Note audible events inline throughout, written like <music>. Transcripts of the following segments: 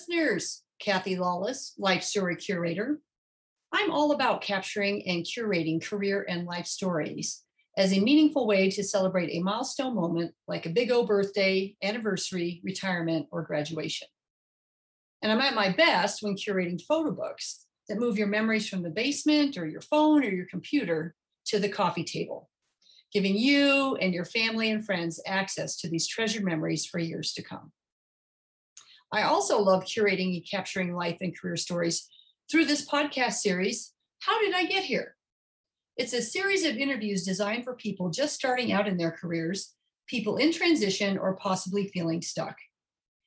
listeners. Kathy Lawless, Life Story Curator. I'm all about capturing and curating career and life stories as a meaningful way to celebrate a milestone moment like a big O birthday, anniversary, retirement, or graduation. And I'm at my best when curating photo books that move your memories from the basement or your phone or your computer to the coffee table, giving you and your family and friends access to these treasured memories for years to come. I also love curating and capturing life and career stories through this podcast series, How Did I Get Here? It's a series of interviews designed for people just starting out in their careers, people in transition, or possibly feeling stuck,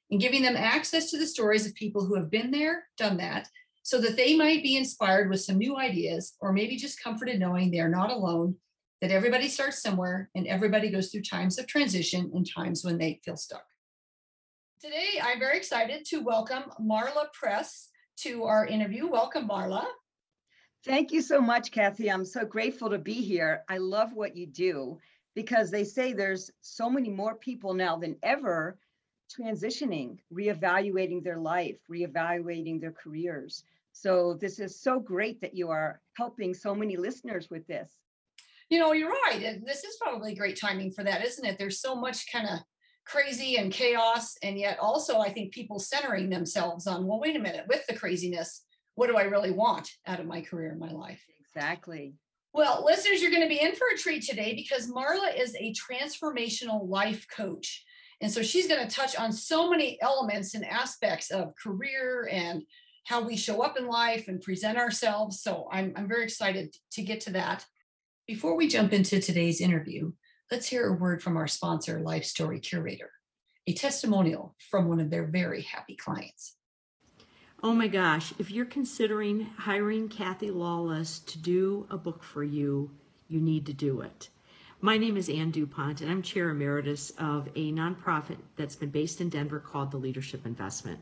and giving them access to the stories of people who have been there, done that, so that they might be inspired with some new ideas, or maybe just comforted knowing they are not alone, that everybody starts somewhere and everybody goes through times of transition and times when they feel stuck. Today, I'm very excited to welcome Marla Press to our interview. Welcome, Marla. Thank you so much, Kathy. I'm so grateful to be here. I love what you do because they say there's so many more people now than ever transitioning, reevaluating their life, reevaluating their careers. So this is so great that you are helping so many listeners with this. You know, you're right. This is probably great timing for that, isn't it? There's so much kind of crazy and chaos. And yet also, I think people centering themselves on, well, wait a minute, with the craziness, what do I really want out of my career and my life? Exactly. Well, listeners, you're going to be in for a treat today because Marla is a transformational life coach. And so she's going to touch on so many elements and aspects of career and how we show up in life and present ourselves. So I'm, I'm very excited to get to that. Before we jump into today's interview, Let's hear a word from our sponsor, Life Story Curator, a testimonial from one of their very happy clients. Oh my gosh, if you're considering hiring Kathy Lawless to do a book for you, you need to do it. My name is Ann DuPont, and I'm chair emeritus of a nonprofit that's been based in Denver called the Leadership Investment.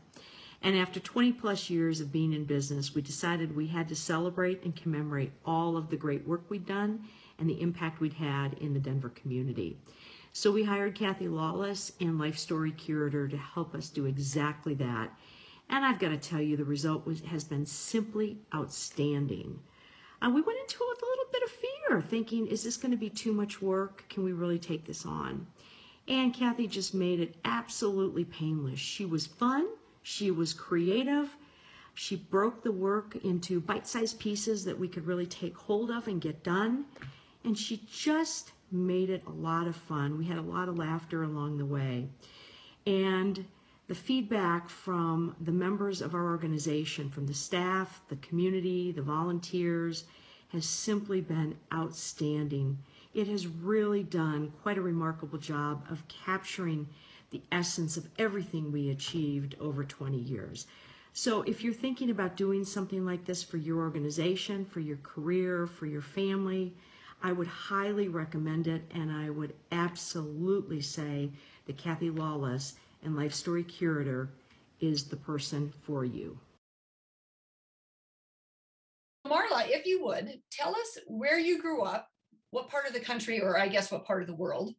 And after 20 plus years of being in business, we decided we had to celebrate and commemorate all of the great work we've done and the impact we'd had in the Denver community. So we hired Kathy Lawless and Life Story Curator to help us do exactly that. And I've got to tell you, the result was, has been simply outstanding. And uh, we went into it with a little bit of fear, thinking, is this going to be too much work? Can we really take this on? And Kathy just made it absolutely painless. She was fun, she was creative, she broke the work into bite sized pieces that we could really take hold of and get done and she just made it a lot of fun. We had a lot of laughter along the way. And the feedback from the members of our organization, from the staff, the community, the volunteers, has simply been outstanding. It has really done quite a remarkable job of capturing the essence of everything we achieved over 20 years. So, if you're thinking about doing something like this for your organization, for your career, for your family, I would highly recommend it, and I would absolutely say that Kathy Lawless and Life Story Curator is the person for you. Marla, if you would, tell us where you grew up, what part of the country, or I guess what part of the world,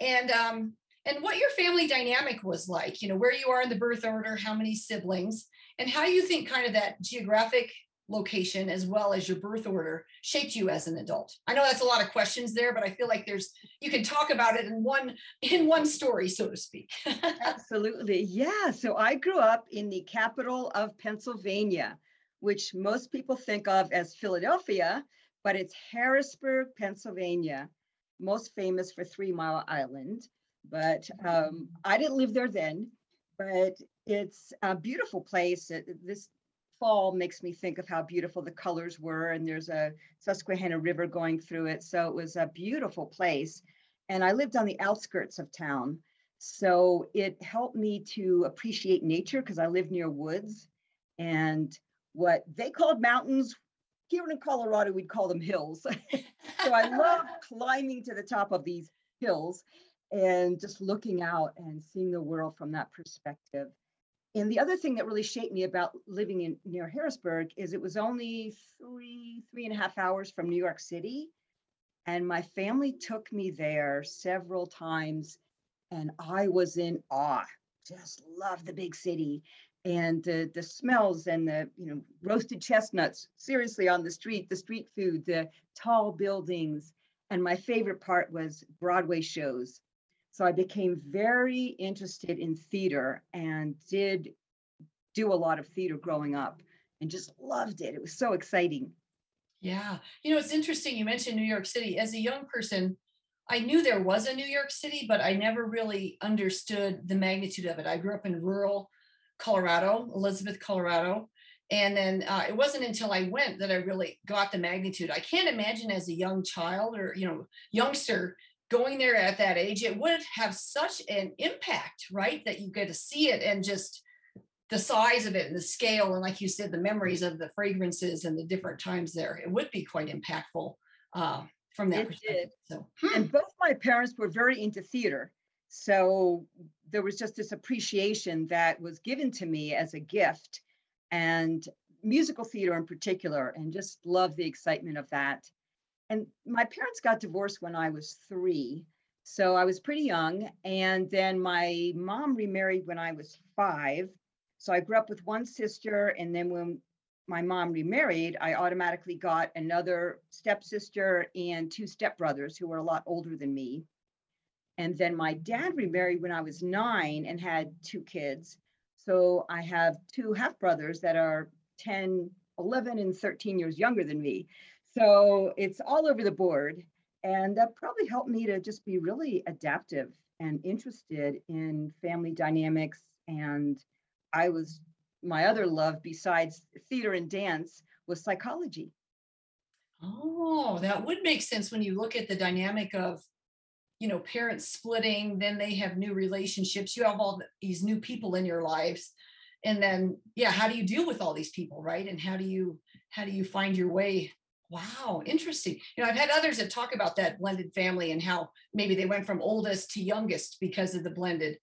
and um, and what your family dynamic was like. You know, where you are in the birth order, how many siblings, and how you think kind of that geographic location as well as your birth order shaped you as an adult. I know that's a lot of questions there but i feel like there's you can talk about it in one in one story so to speak. <laughs> Absolutely. Yeah so i grew up in the capital of pennsylvania which most people think of as philadelphia but it's harrisburg pennsylvania most famous for three mile island. But um, i didn't live there then but it's a beautiful place. This fall makes me think of how beautiful the colors were and there's a susquehanna river going through it. So it was a beautiful place. And i lived on the outskirts of town. So it helped me to appreciate nature because i live near woods. And what they called mountains here in colorado we'd call them hills. <laughs> So i love <laughs> climbing to the top of these hills and just looking out and seeing the world from that perspective and the other thing that really shaped me about living in near Harrisburg is it was only three, three and a half hours from New York City. And my family took me there several times and I was in awe. Just love the big city. and the the smells and the you know roasted chestnuts seriously on the street the street food the tall buildings and my favorite part was broadway shows so i became very interested in theater and did do a lot of theater growing up and just loved it it was so exciting yeah you know it's interesting you mentioned new york city as a young person I knew there was a New York City, but I never really understood the magnitude of it. I grew up in rural Colorado, Elizabeth, Colorado. And then uh, it wasn't until I went that I really got the magnitude. I can't imagine as a young child or, you know, youngster going there at that age, it would have such an impact, right? That you get to see it and just the size of it and the scale. And like you said, the memories of the fragrances and the different times there, it would be quite impactful uh, from that It perspective. did. So, hmm. and both my parents were very into theater so there was just this appreciation that was given to me as a gift and musical theater in particular and just love the excitement of that and my parents got divorced when i was three so i was pretty young and then my mom remarried when i was five so i grew up with one sister and then when my mom remarried i automatically got another stepsister and two stepbrothers who were a lot older than me and then my dad remarried when I was nine and had two kids. So I have two half brothers that are 10, 11, and 13 years younger than me. So it's all over the board. And that probably helped me to just be really adaptive and interested in family dynamics. And I was, my other love besides theater and dance was psychology. Oh, that would make sense when you look at the dynamic of you know parents splitting then they have new relationships you have all these new people in your lives and then yeah how do you deal with all these people right and how do you how do you find your way wow interesting. You know i've had others that talk about that blended family and how maybe they went from oldest to youngest because of the blended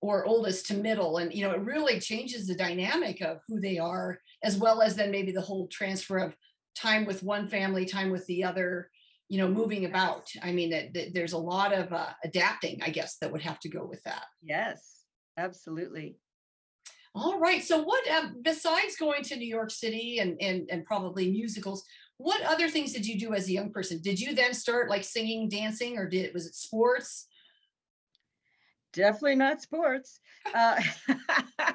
or oldest to middle and you know it really changes the dynamic of who they are as well as then maybe the whole transfer of time with one family time with the other you know moving about. I mean that, that there's a lot of uh, adapting i guess that would have to go with that. Yes, absolutely. all right so what um, besides going to new york city and, and and probably musicals what other things did you do as a young person did you then start like singing dancing or did was it sports Definitely not sports. Uh, <laughs>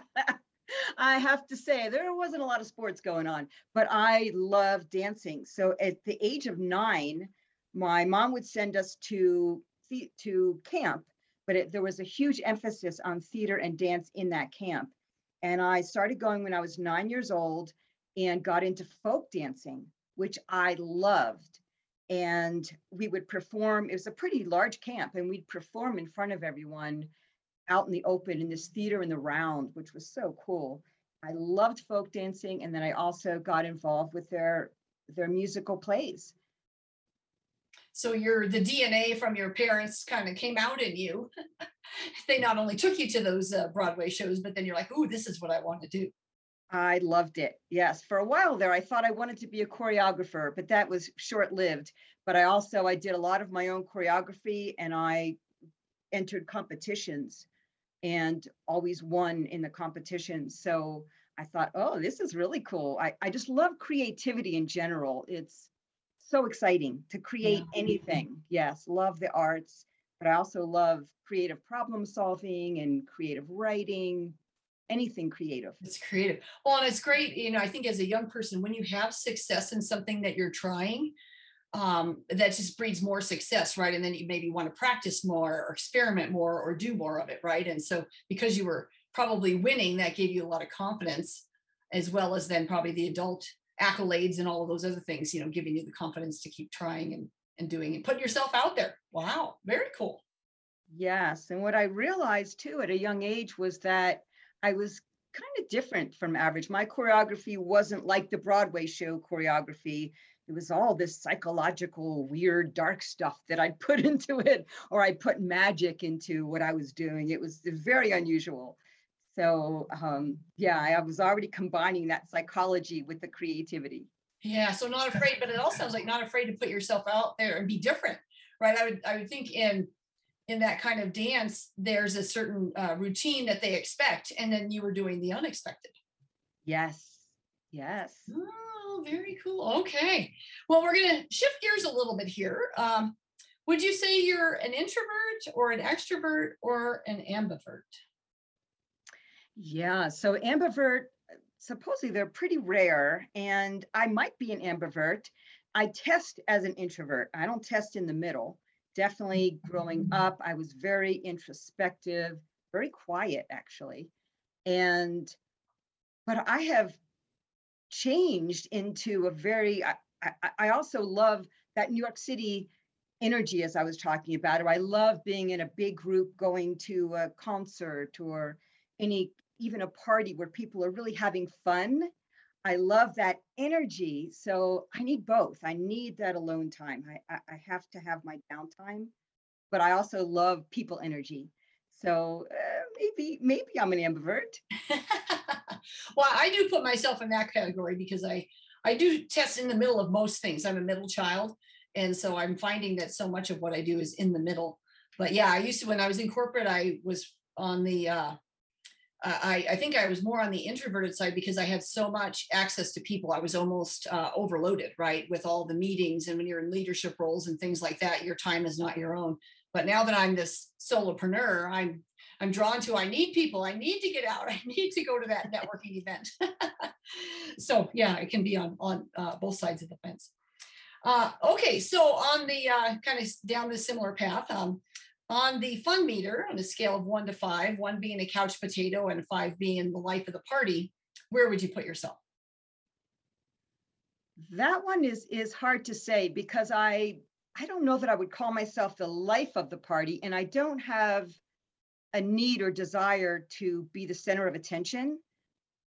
I have to say, there wasn't a lot of sports going on, but I love dancing. So at the age of nine, my mom would send us to to camp, but it, there was a huge emphasis on theater and dance in that camp. And I started going when I was nine years old and got into folk dancing, which I loved. And we would perform, it was a pretty large camp, and we'd perform in front of everyone out in the open in this theater in the round, which was so cool. I loved folk dancing, and then I also got involved with their their musical plays. so your the dna from your parents kind of came out in you <laughs> they not only took you to those uh, broadway shows but then you're like ooh this is what i want to do I loved it. Yes, for a while there, I thought I wanted to be a choreographer, but that was short lived. But I also I did a lot of my own choreography, and I entered competitions, and always won in the competitions. So I thought, oh, this is really cool. I, I just love creativity in general. It's so exciting to create anything. Yes, love the arts, but I also love creative problem solving and creative writing, anything creative. It's creative. Well, and it's great, you know, I think as a young person, when you have success in something that you're trying, um, that just breeds more success, right? And then you maybe want to practice more or experiment more or do more of it, right? And so because you were probably winning, that gave you a lot of confidence, as well as then probably the adult accolades and all of those other things, you know, giving you the confidence to keep trying and and doing and putting yourself out there. Wow, very cool. Yes. And what I realized too at a young age was that I was kind of different from average. My choreography wasn't like the Broadway show choreography. It was all this psychological, weird, dark stuff that I'd <laughs> put into it, or I put magic into what I was doing. It was very unusual. So, um, yeah, I was already combining that psychology with the creativity. Yeah, so not afraid, but it all sounds like not afraid to put yourself out there and be different, right? I would I would think in in that kind of dance, there's a certain uh, routine that they expect, and then you were doing the unexpected. Yes. Yes. Oh, very cool. Okay. Well, we're going to shift gears a little bit here. Um, would you say you're an introvert or an extrovert or an ambivert? Yeah. So ambivert, supposedly they're pretty rare, and I might be an ambivert. I test as an introvert. I don't test in the middle. Definitely growing up, I was very introspective, very quiet actually. And but I have changed into a very I, I, I also love that New York City energy as I was talking about, or I love being in a big group going to a concert or any even a party where people are really having fun. I love that energy. So I need both. I need that alone time. I, I, have to have my downtime, but I also love people energy. So uh, maybe maybe I'm an ambivert. <laughs> well, I do put myself in that category because I I do test in the middle of most things. I'm a middle child, and so I'm finding that so much of what I do is in the middle. But yeah, I used to when I was in corporate, I was on the uh, I, I think I was more on the introverted side because I had so much access to people. I was almost uh, overloaded, right, with all the meetings. And when you're in leadership roles and things like that, your time is not your own. But now that I'm this solopreneur, I'm I'm drawn to. I need people. I need to get out. <laughs> I need to go to that networking event. <laughs> so yeah, it can be on on uh, both sides of the fence. Uh, okay, so on the uh, kind of down the similar path, um, on the fun meter, on a scale of one to five, one being a couch potato and five being the life of the party, where would you put yourself? That one is is hard to say because I I don't know that I would call myself the life of the party, and I don't have a need or desire to be the center of attention.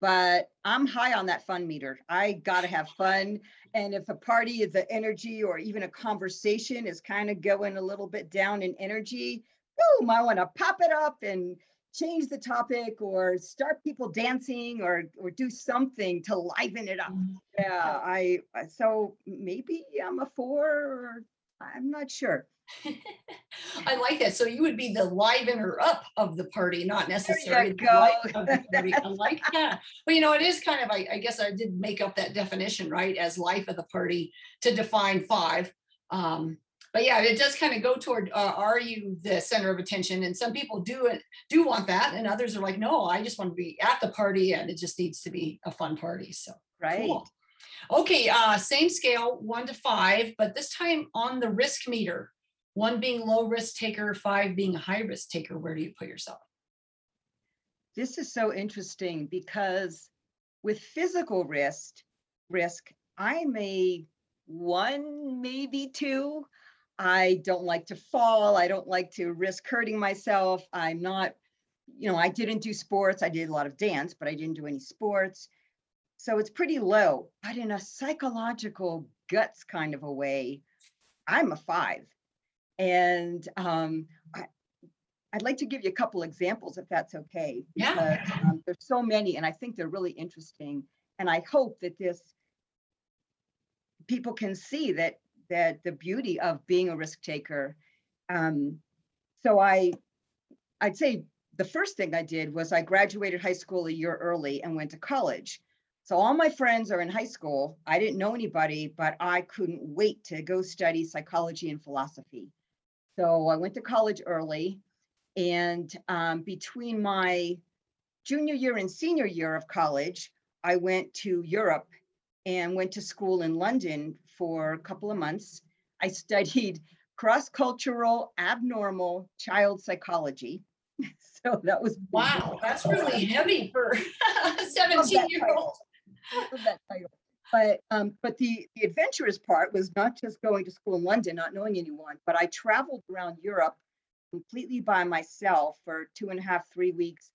But I'm high on that fun meter. I got to have fun. And if a party is the energy or even a conversation is kind of going a little bit down in energy, boom, I want to pop it up and change the topic or start people dancing or or do something to liven it up. Mm-hmm. Yeah, I so maybe I'm a four or I'm not sure. <laughs> I like that. So you would be the livener up of the party, not necessarily the of the party. I like <laughs> that. Well, you know, it is kind of, I, I, guess I did make up that definition, right, as life of the party to define five. Um, but yeah, it does kind of go toward uh, are you the center of attention? And some people do it do want that, and others are like, no, I just want to be at the party, and it just needs to be a fun party. So right. Cool. Okay, uh, same scale, one to five, but this time on the risk meter, one being low risk taker, five being a high risk taker. Where do you put yourself? This is so interesting because with physical risk, risk, I'm a one, maybe two. I don't like to fall. I don't like to risk hurting myself. I'm not, you know, I didn't do sports. I did a lot of dance, but I didn't do any sports. So it's pretty low. But in a psychological guts kind of a way, I'm a five. And um, I, would like to give you a couple examples if that's okay. Yeah. Um, there's so many, and I think they're really interesting. And I hope that this people can see that that the beauty of being a risk taker. Um, so I, I'd say the first thing I did was I graduated high school a year early and went to college. So all my friends are in high school. I didn't know anybody, but I couldn't wait to go study psychology and philosophy. So I went to college early. And um, between my junior year and senior year of college, I went to Europe and went to school in London for a couple of months. I <laughs> studied cross cultural abnormal child psychology. <laughs> So that was wow, that's really heavy for <laughs> a 17 year old that title. But um, but the the adventurous part was not just going to school in London, not knowing anyone, but I traveled around Europe completely by myself for two and a half, three weeks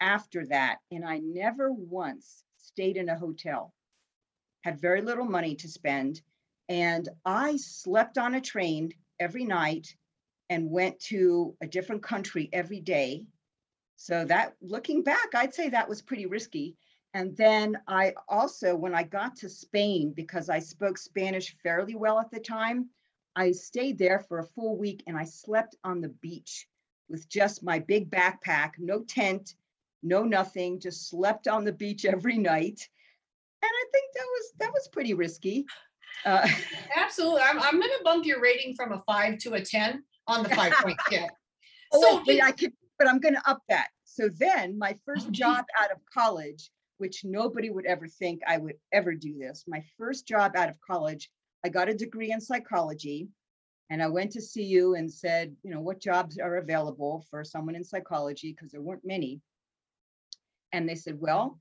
after that, and I never once stayed in a hotel. Had very little money to spend, and I slept on a train every night and went to a different country every day. So that looking back, I'd say that was pretty risky. And then I also, when I got to Spain, because I spoke Spanish fairly well at the time, I stayed there for a full week and I slept on the beach with just my big backpack, no tent, no nothing, just slept on the beach <laughs> every night. And I think that was that was pretty risky. Uh, <laughs> Absolutely. I'm, I'm going to bump your rating from a five to a 10 on the five point <laughs> scale. oh, So wait, I could, but I'm going to up that. So then my first job out of college, which nobody would ever think I would ever do this. My first job out of college, I got a degree in psychology. And I went to CU and said, you know, what jobs are available for someone in psychology? Because there weren't many. And they said, well,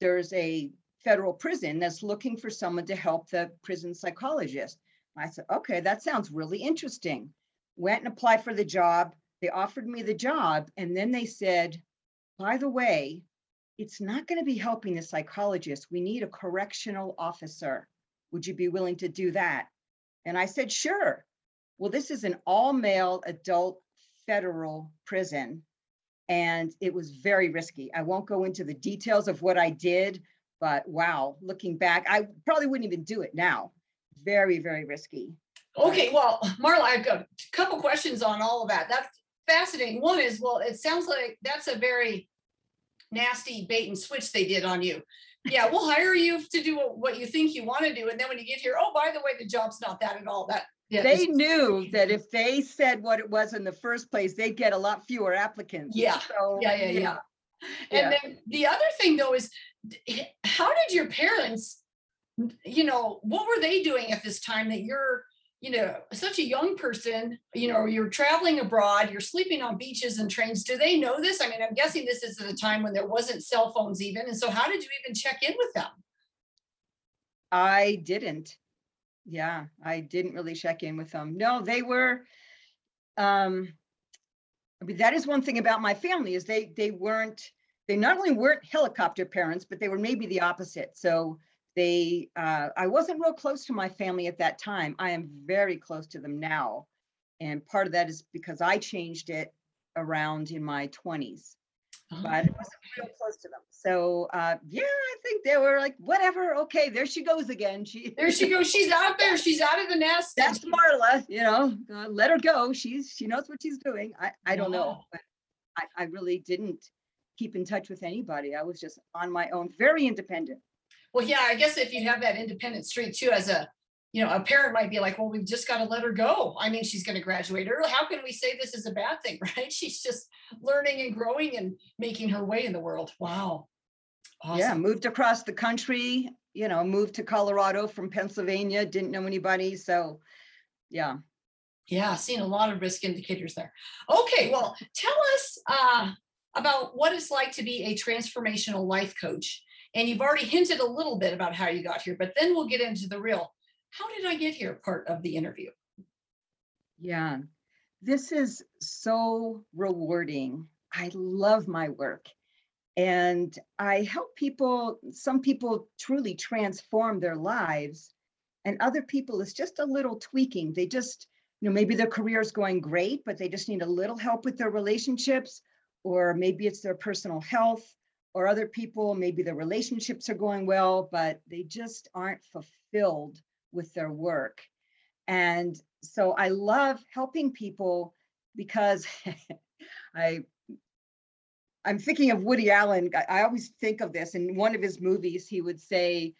there's a federal prison that's looking for someone to help the prison psychologist. I said, okay, that sounds really interesting. Went and applied for the job. They offered me the job. And then they said, by the way, it's not going to be helping the psychologist. We need a correctional officer. Would you be willing to do that? And I said, sure. Well, this is an all male adult federal prison. And it was very risky. I won't go into the details of what I did, but wow, looking back, I probably wouldn't even do it now. Very, very risky. Okay, well, Marla, I've got a couple questions on all of that. That's fascinating. One is, well, it sounds like that's a very nasty bait and switch they did on you. Yeah, we'll hire you to do what you think you want to do. And then when you get here, oh, by the way, the job's not that at all. That yeah, They knew that if they said what it was in the first place, they'd get a lot fewer applicants. Yeah, So, yeah, yeah, you yeah. And Yeah. then the other thing though is, how did your parents, you know, what were they doing at this time that you're, you know, such a young person, you know, you're traveling abroad, you're sleeping on beaches and trains. Do they know this? I mean, I'm guessing this is at a time when there wasn't cell phones even. And so how did you even check in with them? I didn't. Yeah, I didn't really check in with them. No, they were, um, I mean, that is one thing about my family is they, they weren't, they not only weren't helicopter parents, but they were maybe the opposite. So they, uh, I wasn't real close to my family at that time. I am very close to them now. And part of that is because I changed it around in my twenties. but I wasn't real close to them. So uh, yeah, I think they were like, whatever, okay, there she goes again. <laughs> She There she goes. She's out there. She's out of the nest. that's Marla, you know, uh, let her go. She's she knows what she's doing. I I don't know, but I I really didn't keep in touch with anybody. I was just on my own, very independent. Well, yeah, I guess if you have that independent streak too, as a, you know, a parent might be like, well, we've just got to let her go. I mean, she's going to graduate early. How can we say this is a bad thing, <laughs> right? She's just learning and growing and making her way in the world. Wow. Yeah, moved across the country. You know, moved to Colorado from Pennsylvania. Didn't know anybody, so yeah. Yeah, seen a lot of risk indicators there. Okay, well, tell us uh, about what it's like to be a transformational life coach. And you've already hinted a little bit about how you got here, but then we'll get into the real, how did I get here part of the interview? Yeah, this is so rewarding. I love my work. And I help people, some people truly transform their lives, and other people it's just a little tweaking. They just, you know, maybe their career is going great, but they just need a little help with their relationships, or maybe it's their personal health, or other people, maybe their relationships are going well, but they just aren't fulfilled with their work. And so I love helping people because <laughs> I I'm thinking of Woody Allen. I, I always think of this in one of his movies. He would say,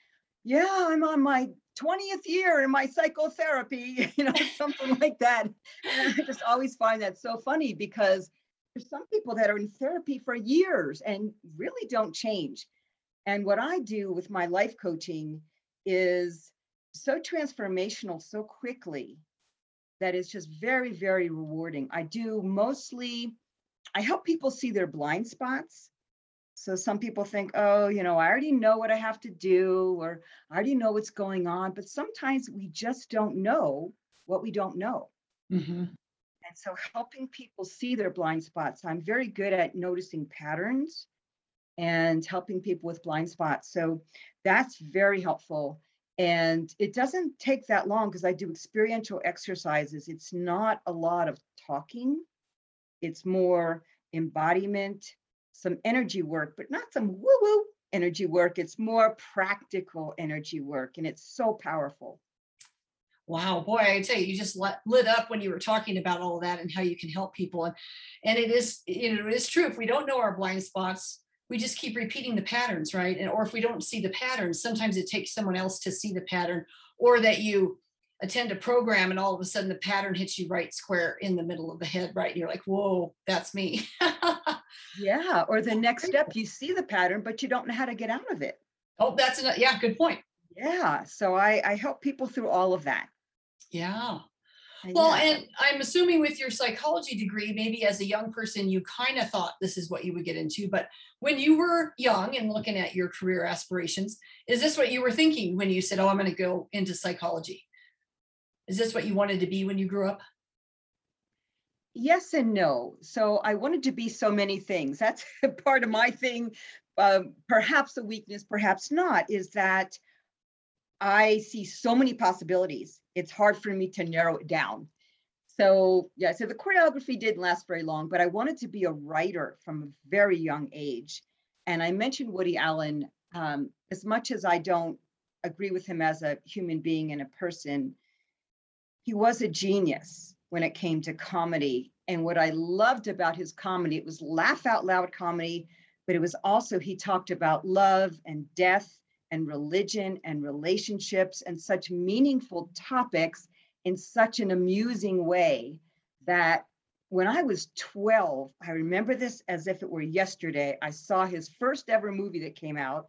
"Yeah, I'm on my 20th year in my psychotherapy," <laughs> you know, something like that. And I just always find that so funny because there's some people that are in therapy for years and really don't change. And what I do with my life coaching is so transformational so quickly that it's just very, very rewarding. I do mostly, I help people see their blind spots. So some people think, oh, you know, I already know what I have to do, or I already know what's going on. But sometimes we just don't know what we don't know. Mhm. And so helping people see their blind spots, I'm very good at noticing patterns and helping people with blind spots. So that's very helpful. And it doesn't take that long because I do experiential exercises. It's not a lot of talking, it's more embodiment, some energy work, but not some woo woo energy work. It's more practical energy work. And it's so powerful. Wow, boy, I tell you, you just lit, up when you were talking about all of that and how you can help people. And, and it is, you know, it is true. If we don't know our blind spots, we just keep repeating the patterns, right? And or if we don't see the patterns, sometimes it takes someone else to see the pattern, or that you attend a program and all of a sudden the pattern hits you right square in the middle of the head, right? And you're like, whoa, that's me. <laughs> Yeah, or the next step, you see the pattern, but you don't know how to get out of it. oh, that's a yeah, good point. Yeah, so I, I help people through all of that. Yeah. And Well, yeah, and I'm assuming with your psychology degree, maybe as a young person, you kind of thought this is what you would get into. But when you were young and looking at your career aspirations, is this what you were thinking when you said, Oh, I'm going to go into psychology? Is this what you wanted to be when you grew up? yes and no. So I wanted to be so many things. That's <laughs> part of my thing. Um, perhaps a weakness, perhaps not, is that I see so many possibilities. It's hard for me to narrow it down. So yeah, so the choreography didn't last very long, but I wanted to be a writer from a very young age. And I mentioned Woody Allen. Um, as much as I don't agree with him as a human being and a person, he was a genius when it came to comedy. And what I loved about his comedy, it was laugh out loud comedy, but it was also he talked about love and death and religion and relationships and such meaningful topics in such an amusing way that when I was 12, I remember this as if it were yesterday. I saw his first ever movie that came out,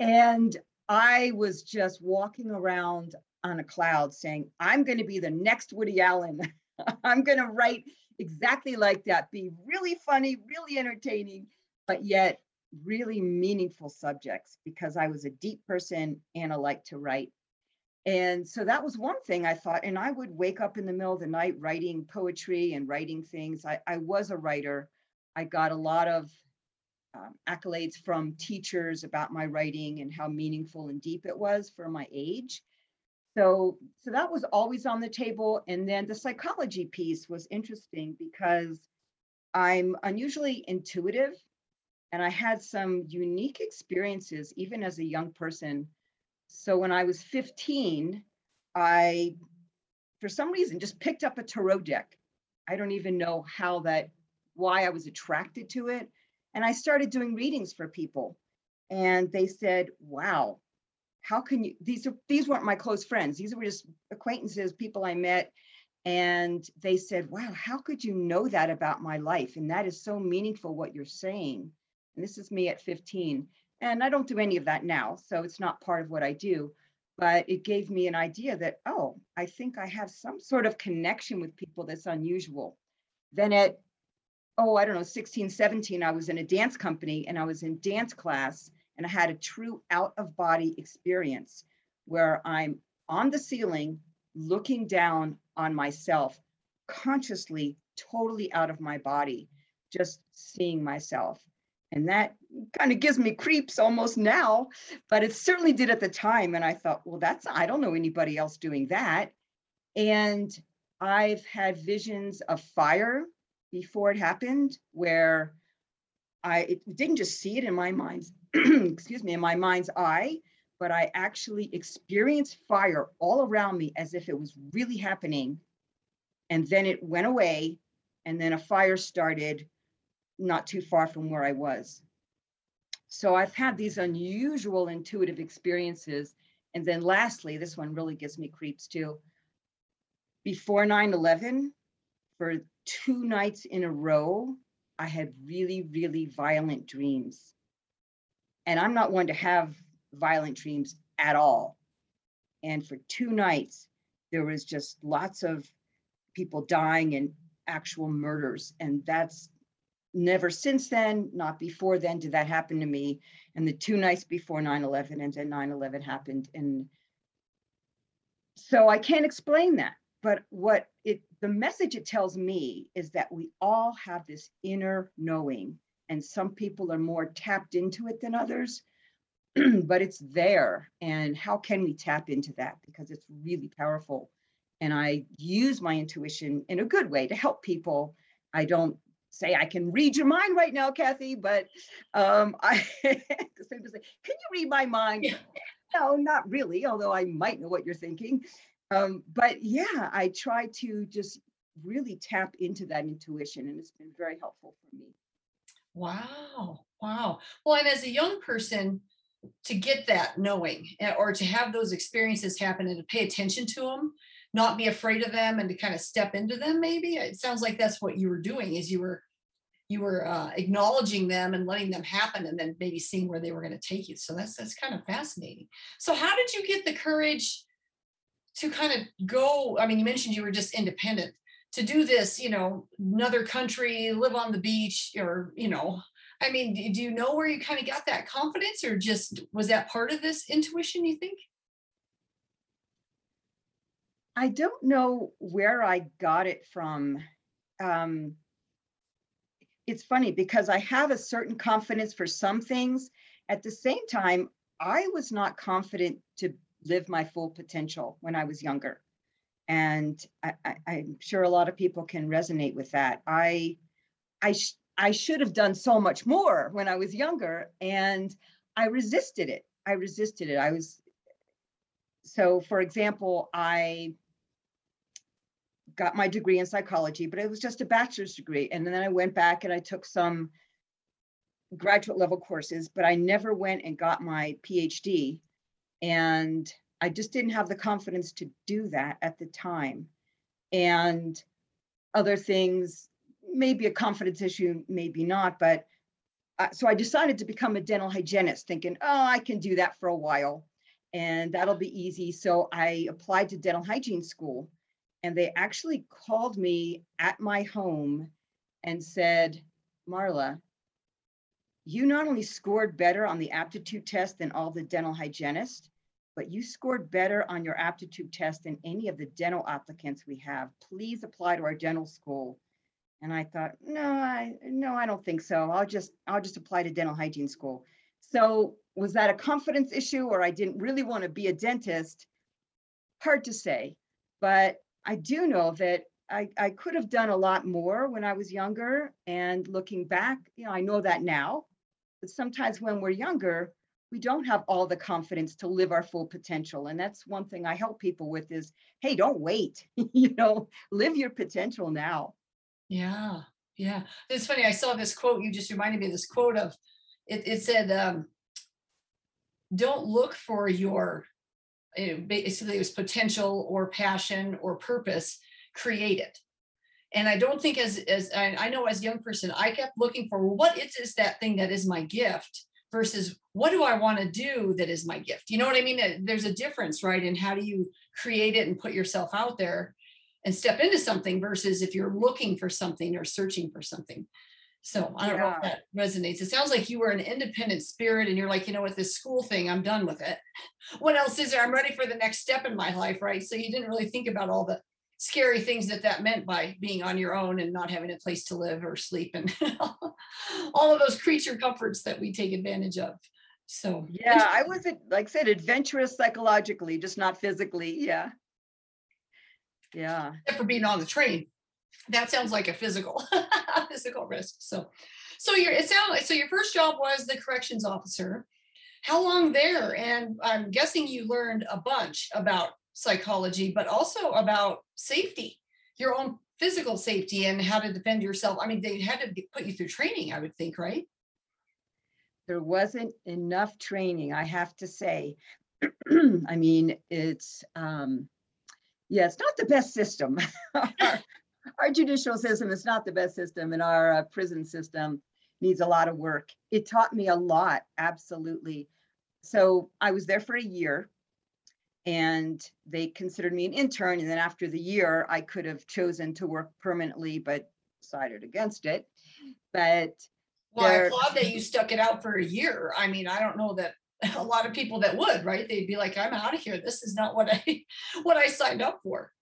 and I was just walking around on a cloud saying, I'm going to be the next Woody Allen. <laughs> I'm going to write exactly like that, be really funny, really entertaining, but yet really meaningful subjects because I was a deep person and I like to write. And so that was one thing I thought, and I would wake up in the middle of the night writing poetry and writing things. I, I was a writer. I got a lot of um, accolades from teachers about my writing and how meaningful and deep it was for my age. So, so that was always on the table. And then the psychology piece was interesting because I'm unusually intuitive and I had some unique experiences even as a young person. So when I was 15, I, for some reason, just picked up a tarot deck. I don't even know how that, why I was attracted to it. And I started doing readings for people. And they said, wow, how can you, these are, these weren't my close friends. These were just acquaintances, people I met. And they said, wow, how could you know that about my life? And that is so meaningful what you're saying. And this is me at 15. And I don't do any of that now. So it's not part of what I do. But it gave me an idea that, oh, I think I have some sort of connection with people that's unusual. Then at, oh, I don't know, 16, 17, I was in a dance company and I was in dance class and I had a true out of body experience where I'm on the ceiling looking down on myself, consciously, totally out of my body, just seeing myself. And that kind of gives me creeps almost now, but it certainly did at the time. And I thought, well, that's, I don't know anybody else doing that. And I've had visions of fire before it happened where I it didn't just see it in my mind's, <clears throat> excuse me, in my mind's eye, but I actually experienced fire all around me as if it was really happening. And then it went away, and then a fire started not too far from where I was. So I've had these unusual intuitive experiences. And then lastly, this one really gives me creeps too. Before 9 11, for two nights in a row, I had really, really violent dreams. And I'm not one to have violent dreams at all. And for two nights, there was just lots of people dying and actual murders. And that's never since then, not before then, did that happen to me. And the two nights before 9 11 and then 9 11 happened. And so I can't explain that. But what it, the message it tells me is that we all have this inner knowing, and some people are more tapped into it than others, <clears throat> but it's there. And how can we tap into that? Because it's really powerful. And I use my intuition in a good way to help people. I don't say I can read your mind right now, Kathy, but um, <laughs> I say, "Can you read my mind?" Yeah. No, not really. Although I might know what you're thinking. Um, but yeah, I try to just really tap into that intuition and it's been very helpful for me. Wow. Wow. Well, and as a young person, to get that knowing eh, or to have those experiences happen and to pay attention to them, not be afraid of them and to kind of step into them, maybe? It sounds like that's what you were doing is you were you were uh, acknowledging them and letting them happen and then maybe seeing where they were going to take you. So that's that's kind of fascinating. So how did you get the courage to kind of go i mean you mentioned you were just independent to do this you know another country live on the beach or you know? I mean do you know where you kind of got that confidence or just was that part of this intuition you think I don't know where I got it from. Um, it's funny because I have a certain confidence for some things. At the same time, I was not confident to live my full potential when I was younger. And I, I'm sure a lot of people can resonate with that. I, I, sh- I should have done so much more when I was younger, and I resisted it. I resisted it. I was so, for example, I got my degree in psychology, but it was just a bachelor's degree. And then I went back and I took some graduate level courses, but I never went and got my PhD. And I just didn't have the confidence to do that at the time. And other things, maybe a confidence issue, maybe not, but uh, so I decided to become a dental hygienist, thinking, oh, I can do that for a while and that'll be easy. So I applied to dental hygiene school and they actually called me at my home and said, Marla, you not only scored better on the aptitude test than all the dental hygienists, but you scored better on your aptitude test than any of the dental applicants we have. Please apply to our dental school. And I thought, no, I no, I don't think so. I'll just I'll just apply to dental hygiene school. So was that a confidence issue or I didn't really want to be a dentist? Hard to say. But I do know that I, I could have done a lot more when I was younger. And looking back, you know, I know that now. But sometimes when we're younger, we don't have all the confidence to live our full potential. And that's one thing I help people with is, hey, don't wait. <laughs> you know, live your potential now. Yeah, yeah. It's funny. I saw this quote. You just reminded me of this quote of it. It said, um, "Don't look for your eh, basically it was potential or passion or purpose. Create it." And I don't think as as I, I know as a young person, I kept looking for what is, is that thing that is my gift versus what do I want to do that is my gift. You know what I mean? There's a difference, right? And how do you create it and put yourself out there? and step into something versus if you're looking for something or searching for something. So I don't know if that resonates. It sounds like you were an independent spirit and you're like, you know what, this school thing, I'm done with it. What else is there? I'm ready for the next step in my life, right? So you didn't really think about all the scary things that that meant by being on your own and not having a place to live or sleep and <laughs> all of those creature comforts that we take advantage of. So Yeah, I wasn't, like I said, adventurous psychologically, just not physically. Yeah. Yeah. except for being on the train. That sounds like a physical <laughs> physical risk. So, so your it sounds so your first job was the corrections officer. How long there? And I'm guessing you learned a bunch about psychology, but also about safety, your own physical safety and how to defend yourself. I mean, they had to put you through training, I would think, right? there wasn't enough training, I have to say. <clears throat> I mean, it's, um, yeah, it's not the best system. <laughs> Our judicial system is not the best system and our uh, prison system needs a lot of work. It taught me a lot, absolutely. So I was there for a year and they considered me an intern. And then after the year, I could have chosen to work permanently, but decided against it. But Well, I applaud that you stuck it out for a year. I mean, I don't know that <laughs> a lot of people that would, right? They'd be like, I'm out of here. This is not what I <laughs> what I signed up for.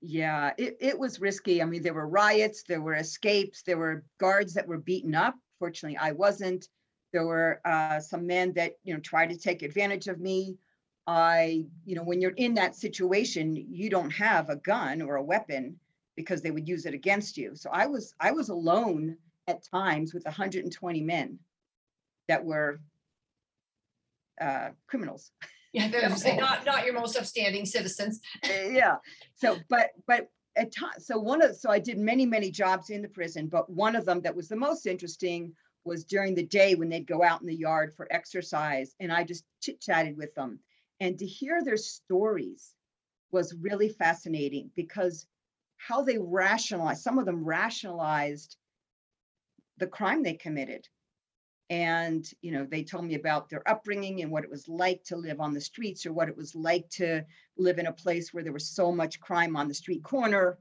Yeah, it, it was risky. I mean, there were riots, there were escapes, there were guards that were beaten up. Fortunately, I wasn't. There were uh, some men that, you know, tried to take advantage of me. I, you know, when you're in that situation, you don't have a gun or a weapon because they would use it against you. So I was, I was alone at times with 120 men that were uh, criminals. <laughs> Yeah, they're not, not your most upstanding citizens. Uh, <laughs> yeah. So, but, but at times, so one of, so I did many, many jobs in the prison, but one of them that was the most interesting was during the day when they'd go out in the yard for exercise and I just chit chatted with them. And to hear their stories was really fascinating because how they rationalized, some of them rationalized the crime they committed. And, you know, they told me about their upbringing and what it was like to live on the streets or what it was like to live in a place where there was so much crime on the street corner.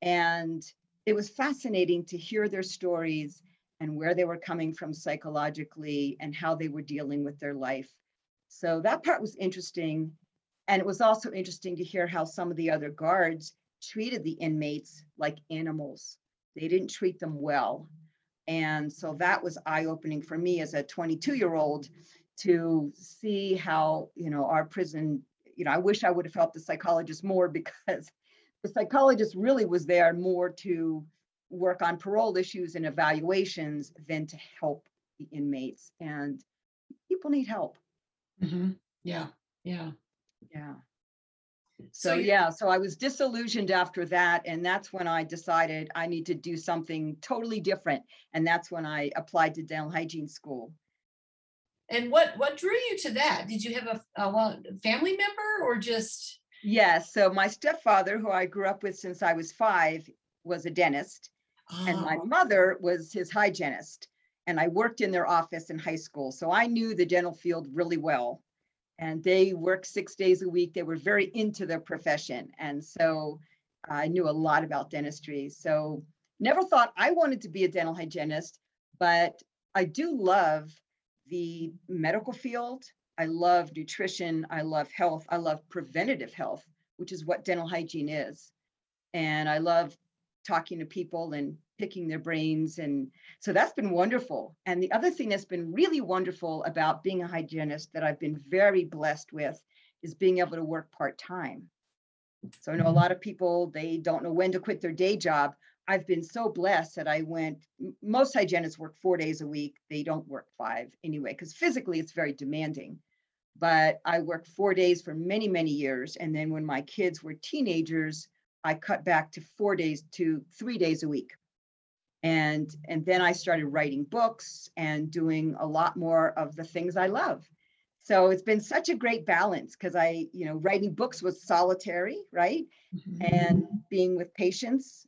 And it was fascinating to hear their stories and where they were coming from psychologically and how they were dealing with their life. So that part was interesting. And it was also interesting to hear how some of the other guards treated the inmates like animals. They didn't treat them well. And so that was eye opening for me as a 22 year old to see how, you know, our prison, you know, I wish I would have helped the psychologist more <laughs> because the psychologist really was there more to work on parole issues and evaluations than to help the inmates. And people need help. Mhm. Yeah, yeah. Yeah. So yeah, so I was disillusioned after that, and that's when I decided I need to do something totally different. And that's when I applied to dental hygiene school. And what, what drew you to that? Did you have a, a well, family member or just? Yes, so my stepfather, who I grew up with since I was five, was a dentist, and my Oh, mother was his hygienist. And I worked in their office in high school, so I knew the dental field really well. And they worked six days a week. They were very into their profession, and so I knew a lot about dentistry. So never thought I wanted to be a dental hygienist, but I do love the medical field. I love nutrition. I love health. I love preventative health, which is what dental hygiene is. And I love talking to people and picking their brains. And so that's been wonderful. And the other thing that's been really wonderful about being a hygienist that I've been very blessed with is being able to work part time. So I know a Mhm. lot of people, they don't know when to quit their day job. I've been so blessed that I went, most hygienists work four days a week. They don't work five anyway, because physically it's very demanding. But I worked four days for many, many years. And then when my kids were teenagers, I cut back to four days to three days a week. And and then I started writing books and doing a lot more of the things I love. So it's been such a great balance because I, you know, writing books was solitary, right? mhm. and being with patients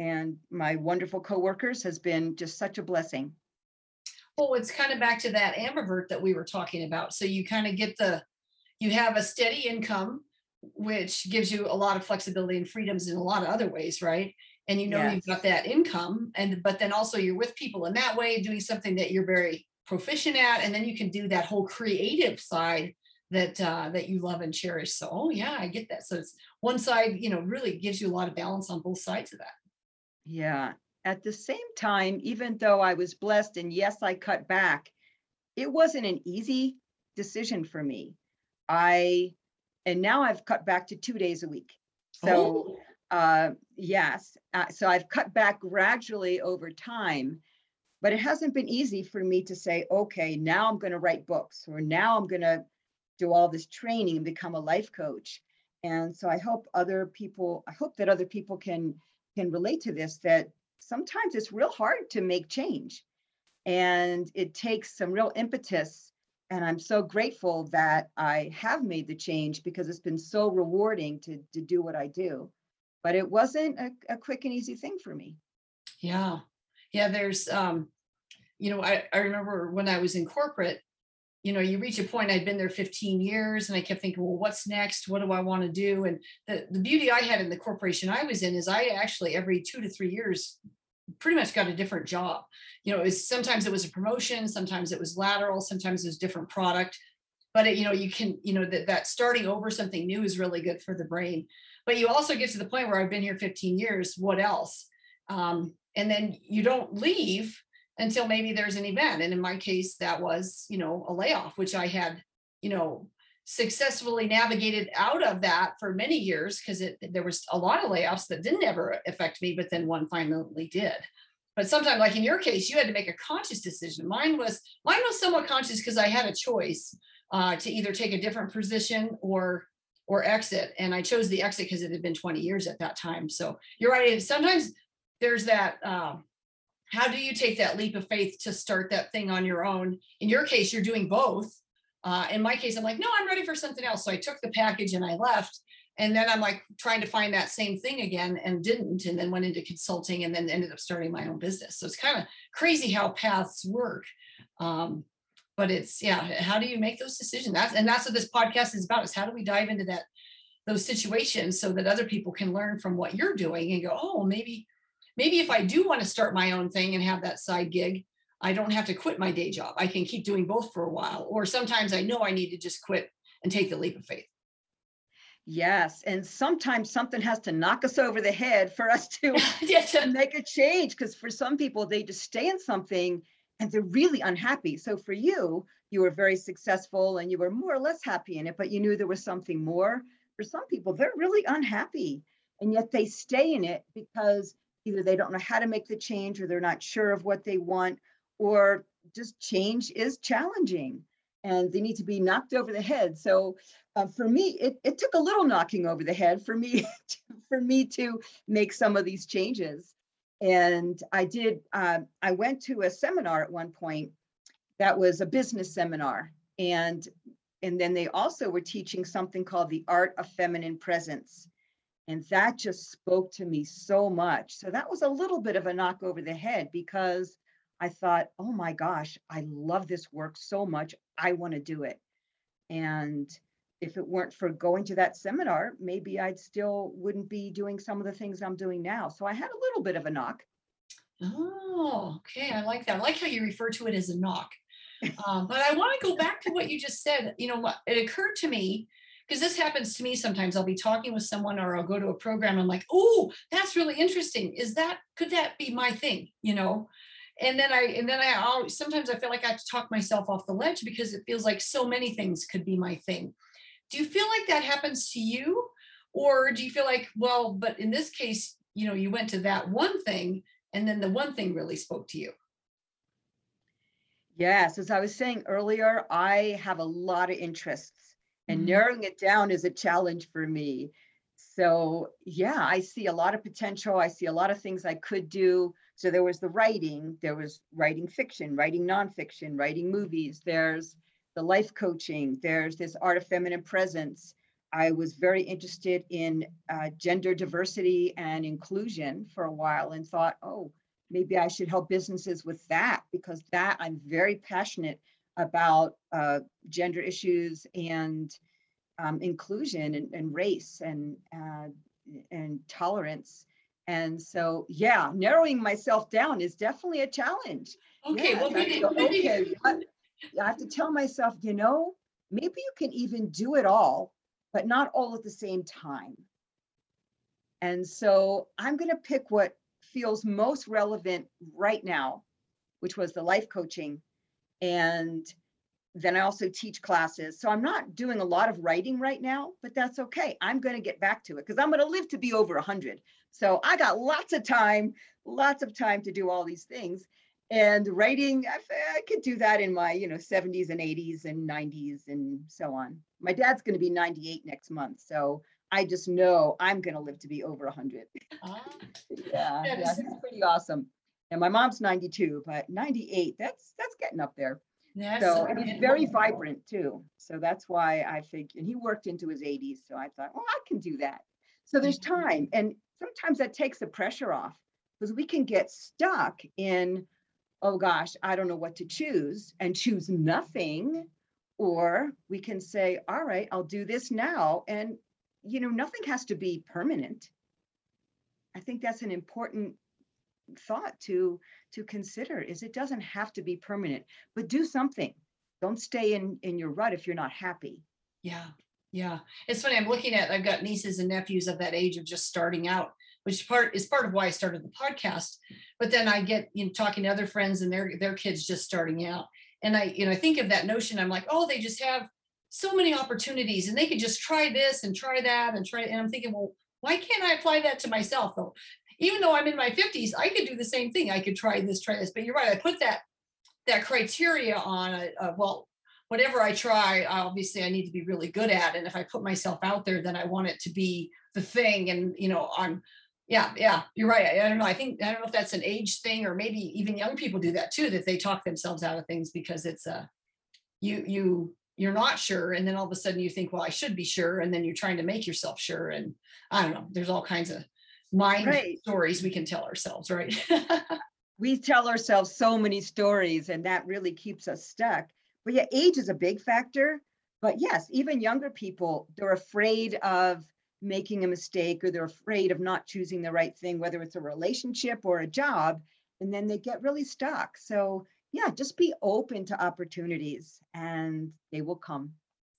and my wonderful coworkers has been just such a blessing. Well, it's kind of back to that ambivert that we were talking about. So you kind of get the, you have a steady income, which gives you a lot of flexibility and freedoms in a lot of other ways, right? And you know you've got that income, and but then also you're with people in that way, doing something that you're very proficient at, and then you can do that whole creative side that uh, that you love and cherish. So, oh yeah, I get that. So it's one side, you know, really gives you a lot of balance on both sides of that. Yeah. At the same time, even though I was blessed and yes, I cut back, it wasn't an easy decision for me. I, and now I've cut back to two days a week. So, Oh, uh, yes, uh, so I've cut back gradually over time, but it hasn't been easy for me to say, okay, now I'm going to write books or now I'm going to do all this training and become a life coach. And so I hope other people, I hope that other people can can relate to this that sometimes it's real hard to make change and it takes some real impetus and i'm so grateful that i have made the change because it's been so rewarding to, to do what i do but it wasn't a, a quick and easy thing for me Yeah. Yeah. There's, um, you know, I, I remember when I was in corporate, you know, you reach a point, I'd been there 15 years and I kept thinking, well, what's next? What do I want to do? And the, the beauty I had in the corporation I was in is I actually every two to three years pretty much got a different job. You know, it was sometimes it was a promotion, sometimes it was lateral, sometimes it was different product. But it, you know, you can, you know, that that starting over something new is really good for the brain. But you also get to the point where I've been here 15 years. What else? Um, and then you don't leave until maybe there's an event. And in my case, that was, you know, a layoff, which I had, you know, successfully navigated out of that for many years because there was a lot of layoffs that didn't ever affect me, but then one finally did. But sometimes, like in your case, you had to make a conscious decision. Mine was mine was somewhat conscious because I had a choice uh, to either take a different position or or exit. And I chose the exit because it had been 20 years at that time. So you're right. Sometimes there's that. Uh, how do you take that leap of faith to start that thing on your own? In your case, you're doing both. Uh, in my case, I'm like, no, I'm ready for something else. So I took the package and I left. And then I'm like trying to find that same thing again and didn't, and then went into consulting and then ended up starting my own business. So it's kind of crazy how paths work. Um, but it's yeah, how do you make those decisions? That's and that's what this podcast is about is how do we dive into that those situations so that other people can learn from what you're doing and go, oh, maybe, maybe if I do want to start my own thing and have that side gig, I don't have to quit my day job. I can keep doing both for a while. Or sometimes I know I need to just quit and take the leap of faith. Yes. And sometimes something has to knock us over the head for us to, <laughs> yeah, to make a change. Because for some people, they just stay in something and they're really unhappy. So for you, you were very successful and you were more or less happy in it, but you knew there was something more. For some people, they're really unhappy and yet they stay in it because either they don't know how to make the change or they're not sure of what they want or just change is challenging and they need to be knocked over the head. So uh, for me, it, it took a little knocking over the head for me <laughs> for me to make some of these changes. And I did. Uh, I went to a seminar at one point that was a business seminar, and and then they also were teaching something called the art of feminine presence, and that just spoke to me so much. So that was a little bit of a knock over the head because I thought, oh my gosh, I love this work so much. I want to do it. And if it weren't for going to that seminar, maybe I'd still wouldn't be doing some of the things I'm doing now. So I had a little bit of a knock. Oh, okay. I like that. I like how you refer to it as a knock. Um, but I want to go back to what you just said. You know, what it occurred to me because this happens to me sometimes. I'll be talking with someone or I'll go to a program. I'm like, oh, that's really interesting. Is that could that be my thing? You know, and then I and then I always sometimes I feel like I have to talk myself off the ledge because it feels like so many things could be my thing. Do you feel like that happens to you? Or do you feel like, well, but in this case, you know, you went to that one thing and then the one thing really spoke to you? Yes, as I was saying earlier, I have a lot of interests and mm-hmm. narrowing it down is a challenge for me. So, yeah, I see a lot of potential. I see a lot of things I could do. So, there was the writing, there was writing fiction, writing nonfiction, writing movies, there's the life coaching, there's this art of feminine presence. I was very interested in uh, gender diversity and inclusion for a while and thought, oh, maybe I should help businesses with that because that I'm very passionate about uh, gender issues and um, inclusion and, and, race and uh, and tolerance. And so, yeah, narrowing myself down is definitely a challenge. Okay, yeah, well, okay, I have to tell myself, you know, maybe you can even do it all, but not all at the same time. And so I'm going to pick what feels most relevant right now, which was the life coaching. And then I also teach classes. So I'm not doing a lot of writing right now, but that's okay. I'm going to get back to it because I'm going to live to be over 100. So I got lots of time, lots of time to do all these things and writing I, I could do that in my you know 70s and 80s and 90s and so on. My dad's going to be 98 next month so i just know i'm going to live to be over 100 ah, yeah, yeah that's pretty awesome. And my mom's 92 but 98 that's that's getting up there. Yes, so and he's very vibrant too so that's why i think and he worked into his 80s so i thought well i can do that. So there's mm-hmm. time and sometimes that takes the pressure off because we can get stuck in oh gosh, I don't know what to choose and choose nothing. Or we can say, all right, I'll do this now. And, you know, nothing has to be permanent. I think that's an important thought to to consider is it doesn't have to be permanent but do something don't stay in in your rut if you're not happy yeah yeah it's funny i'm looking at i've got nieces and nephews of that age of just starting out which part is part of why I started the podcast. But then I get you know talking to other friends and their their kids just starting out, and I you know I think of that notion. I'm like, oh, they just have so many opportunities, and they could just try this and try that and try. And I'm thinking, well, why can't I apply that to myself though? Even though I'm in my 50s, I could do the same thing. I could try this, try this. But you're right. I put that that criteria on. A, well, whatever I try, obviously I need to be really good at. And if I put myself out there, then I want it to be the thing. And you know, I'm yeah, yeah, you're right. I, I don't know. I think I don't know if that's an age thing or maybe even young people do that too, that they talk themselves out of things because it's a you you you're not sure and then all of a sudden you think well i should be sure and then you're trying to make yourself sure and i don't know there's all kinds of mind Right. stories we can tell ourselves right <laughs> we tell ourselves so many stories and that really keeps us stuck. But yeah, age is a big factor. But yes, even younger people, they're afraid of making a mistake or they're afraid of not choosing the right thing, whether it's a relationship or a job, and then they get really stuck. So yeah, just be open to opportunities and they will come.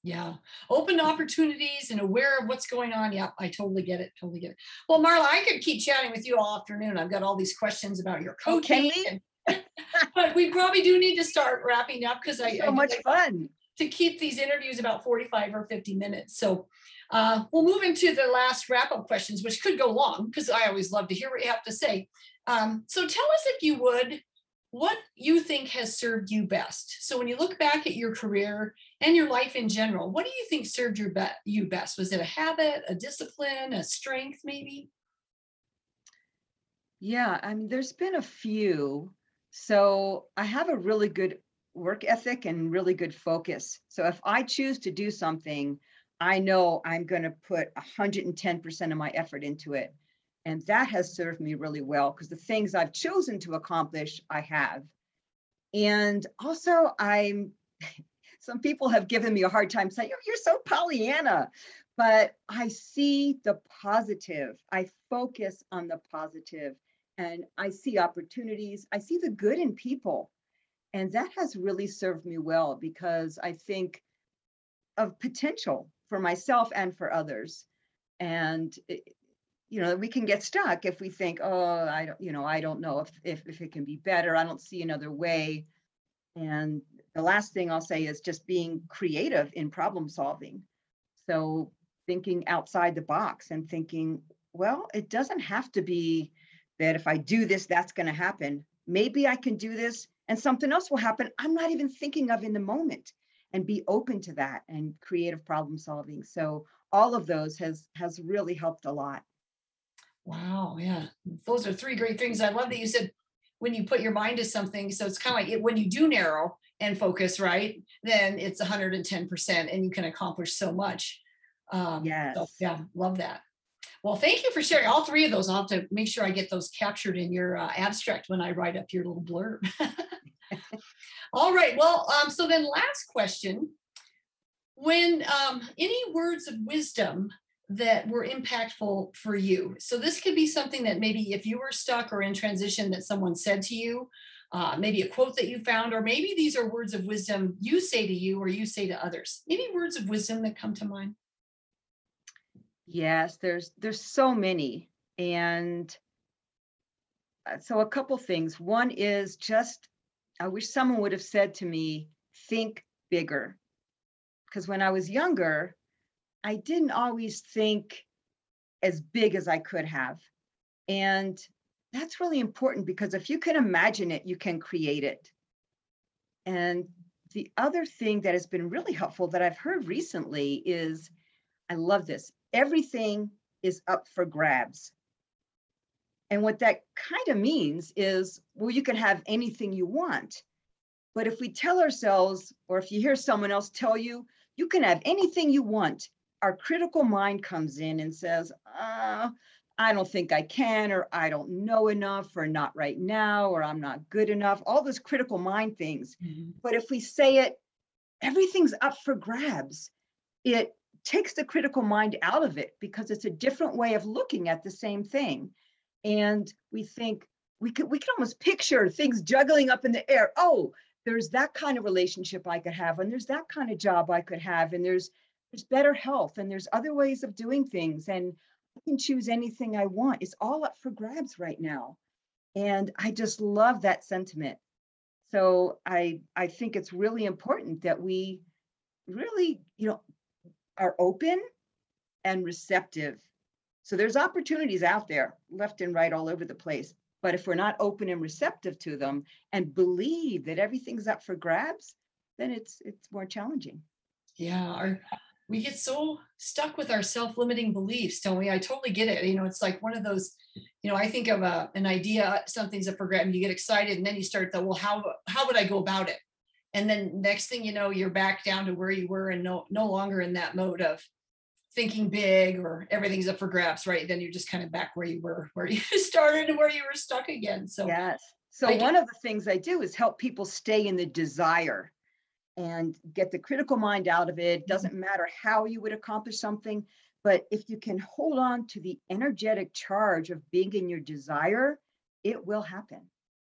yeah open to opportunities and aware of what's going on yeah i totally get it totally get it well marla i could keep chatting with you all afternoon i've got all these questions about your Oh, coaching and- <laughs> but we probably do need to start wrapping up because i So I much fun. to keep these interviews about 45 or 50 minutes. So uh, we'll move into the last wrap up questions, which could go long because I always love to hear what you have to say. Um, so tell us, if you would, what you think has served you best. So when you look back at your career and your life in general, what do you think served your be- you best? Was it a habit, a discipline, a strength, maybe? Yeah, I mean, there's been a few. So I have a really good work ethic and really good focus. So if I choose to do something, I know I'm going to put 110% of my effort into it. And that has served me really well because the things I've chosen to accomplish, I have. And also, I'm, <laughs> some people have given me a hard time saying, "Oh, you're so Pollyanna. But I see the positive. I focus on the positive and I see opportunities. I see the good in people. And that has really served me well because I think of potential for myself and for others. And it, you know, we can get stuck if we think, oh, I don't, you know, I don't know if, if if it can be better. I don't see another way. And the last thing I'll say is just being creative in problem solving. So thinking outside the box and thinking, well, it doesn't have to be that if I do this, that's going to happen. Maybe I can do this and something else will happen I'm not even thinking of in the moment and be open to that and creative problem solving. So all of those has has really helped a lot. Wow, yeah. Those are three great things. I love that you said when you put your mind to something. So it's kind of like it, when you do narrow and focus, right? Then it's 110% and you can accomplish so much. Um, so, Yes. yeah, love that. Well, thank you for sharing all three of those. I'll have to make sure I get those captured in your uh, abstract when I write up your little blurb. <laughs> <laughs> all right. Well, um, so then last question. When um, any words of wisdom that were impactful for you. So this could be something that maybe if you were stuck or in transition that someone said to you, uh, maybe a quote that you found, or maybe these are words of wisdom you say to you or you say to others. Any words of wisdom that come to mind? Yes, there's there's so many. And uh, so a couple things. One is just I wish someone would have said to me, think bigger. Because when I was younger, I didn't always think as big as I could have. And that's really important because if you can imagine it, you can create it. And the other thing that has been really helpful that I've heard recently is I love this. Everything is up for grabs. And what that kind of means is, well, you can have anything you want. But if we tell ourselves, or if you hear someone else tell you, you can have anything you want, our critical mind comes in and says, uh, I don't think I can, or I don't know enough, or not right now, or I'm not good enough, all those critical mind things. But if we say it, everything's up for grabs, it takes the critical mind out of it because it's a different way of looking at the same thing. And we think we could we can almost picture things juggling up in the air. Oh, there's that kind of relationship I could have, and there's that kind of job I could have, and there's there's better health, and there's other ways of doing things, and I can choose anything I want. It's all up for grabs right now. And I just love that sentiment. So I I think it's really important that we really, you know, are open and receptive. So there's opportunities out there left and right all over the place. But if we're not open and receptive to them and believe that everything's up for grabs, then it's it's more challenging. Yeah, our we get so stuck with our self-limiting beliefs, don't we? I totally get it. You know, it's like one of those, you know, I think of a, an idea, something's a program, you get excited and then you start the, well, how, how would I go about it? And then next thing you know, you're back down to where you were and no, no longer in that mode of thinking big or everything's up for grabs, right? Then you're just kind of back where you were, where you <laughs> started and where you were stuck again. So yes. So I one of the things I do is help people stay in the desire and get the critical mind out of it. Mm-hmm. Doesn't matter how you would accomplish something, but if you can hold on to the energetic charge of being in your desire, it will happen.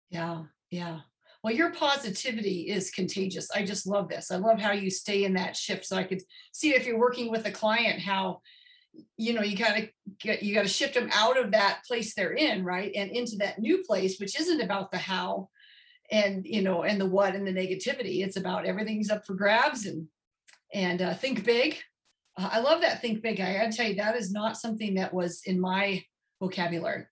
Yeah, yeah. Well, your positivity is contagious. I just love this. I love how you stay in that shift. So I could see if you're working with a client, how you know you gotta get you gotta shift them out of that place they're in, right? And into that new place, which isn't about the how and you know, and the what and the negativity. It's about everything's up for grabs and and uh, think big. Uh, I love that think big. I gotta tell you, that is not something that was in my vocabulary.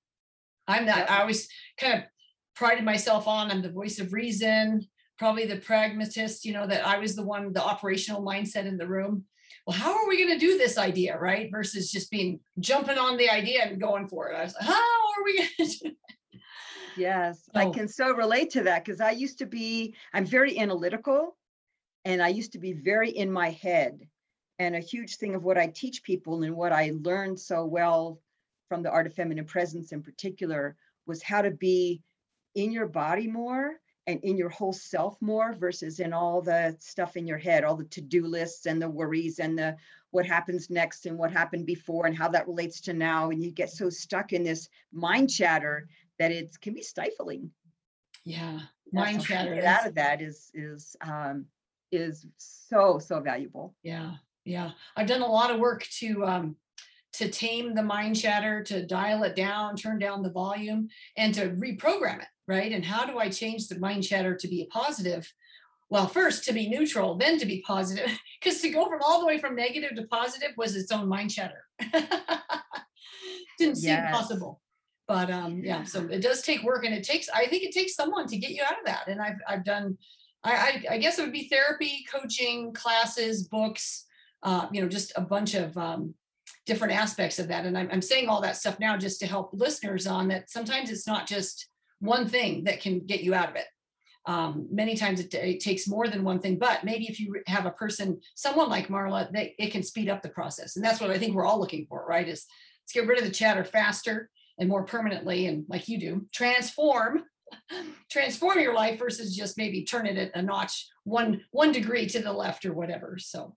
I'm not. I always kind of prided myself on, I'm the voice of reason, probably the pragmatist, you know, that I was the one, the operational mindset in the room. Well, how are we going to do this idea, right? Versus just being jumping on the idea and going for it. I was like, how are we going to do Yes, I Oh. can so relate to that because I used to be, I'm very analytical and I used to be very in my head. And a huge thing of what I teach people and what I learned so well from the art of feminine presence in particular was how to be in your body more and in your whole self more versus in all the stuff in your head, all the to-do lists and the worries and the what happens next and what happened before and how that relates to now. And you get so stuck in this mind chatter that it can be stifling. Yeah, mind chatter. Get out of that is is um, is so so valuable. Yeah, yeah. I've done a lot of work to um to tame the mind chatter, to dial it down, turn down the volume, and to reprogram it, right? And how do I change the mind chatter to be a positive? Well, first to be neutral, then to be positive. <laughs> Because to go from all the way from negative to positive was its own mind chatter. <laughs> Didn't seem Yes. possible. But um, yeah, so it does take work and it takes, I think it takes someone to get you out of that. And I've I've done I, I, I guess it would be therapy, coaching, classes, books, uh, you know, just a bunch of um, different aspects of that. And I'm, I'm saying all that stuff now just to help listeners on that. Sometimes it's not just one thing that can get you out of it. Um, many times it, it takes more than one thing, but maybe if you have a person, someone like Marla, they, it can speed up the process. And that's what I think we're all looking for, right? Is let's get rid of the chatter faster and more permanently. And like you do, transform <laughs> transform your life versus just maybe turn it a notch one one degree to the left or whatever so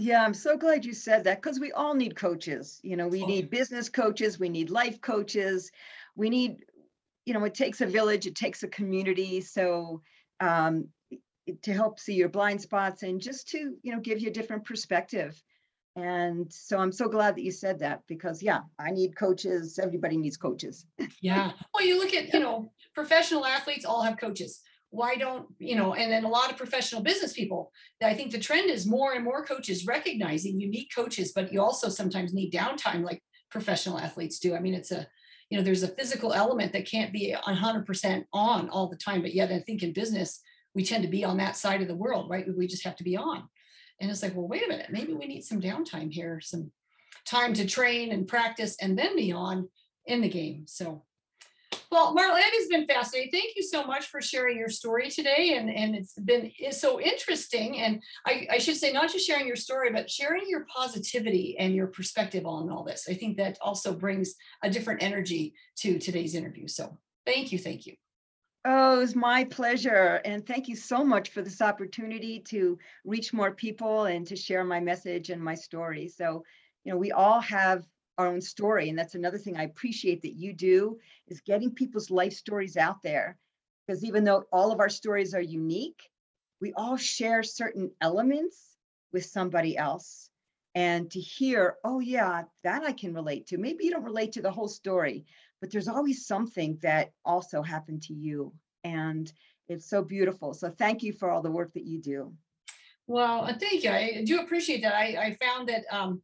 Yeah, I'm so glad you said that because we all need coaches. You know, we Oh. need business coaches, we need life coaches, we need, you know, it takes a village, it takes a community. So um, to help see your blind spots and just to, you know, give you a different perspective. And so I'm so glad that you said that because yeah, I need coaches. Everybody needs coaches. <laughs> yeah well you look at you know professional athletes all have coaches why don't you know and then a lot of professional business people i think the trend is more and more coaches recognizing you need coaches but you also sometimes need downtime like professional athletes do. I mean it's a you know there's a physical element that can't be 100% on all the time but yet i think in business we tend to be on that side of the world right? We just have to be on. And it's like well wait a minute maybe we need some downtime here some time to train and practice and then be on in the game. So well, Marla, it has been fascinating. Thank you so much for sharing your story today. And, and it's been it's so interesting. And I, I should say, not just sharing your story, but sharing your positivity and your perspective on all this. I think that also brings a different energy to today's interview. So thank you. Thank you. Oh, it was my pleasure. And thank you so much for this opportunity to reach more people and to share my message and my story. So, you know, we all have our own story. And that's another thing I appreciate that you do is getting people's life stories out there. Because even though all of our stories are unique, we all share certain elements with somebody else. And to hear, oh, yeah, that I can relate to. Maybe you don't relate to the whole story, but there's always something that also happened to you. And it's so beautiful. So thank you for all the work that you do. Well, uh, thank you. I do appreciate that. I, I found that um,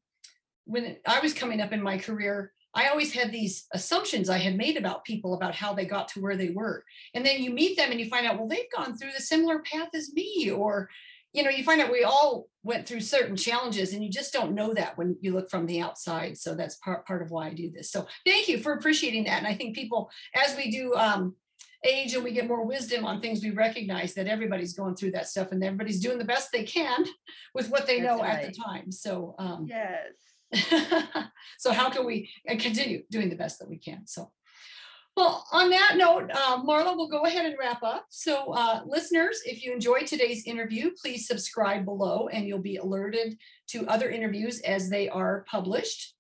when I was coming up in my career, I always had these assumptions I had made about people about how they got to where they were. And then you meet them and you find out, well, they've gone through the similar path as me, or you know, you find out we all went through certain challenges and you just don't know that when you look from the outside. So that's part, part of why I do this. So thank you for appreciating that. And I think people, as we do um, age and we get more wisdom on things, we recognize that everybody's going through that stuff and everybody's doing the best they can with what they That's know at the time. So, um, Yes. <laughs> so how can we uh, continue doing the best that we can? So, well, on that note, uh, Marla, we'll go ahead and wrap up. So, uh, listeners, if you enjoyed today's interview, please subscribe below and you'll be alerted to other interviews as they are published.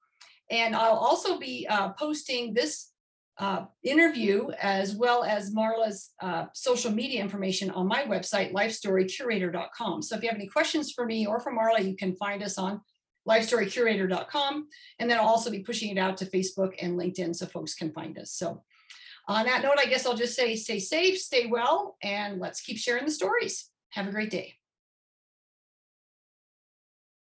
And I'll also be uh, posting this uh, interview as well as Marla's uh, social media information on my website, lifestorycurator.com. So if you have any questions for me or for Marla, you can find us on lifestorycurator.com. And then I'll also be pushing it out to Facebook and LinkedIn so folks can find us. So on that note, I guess I'll just say stay safe, stay well, and let's keep sharing the stories. Have a great day.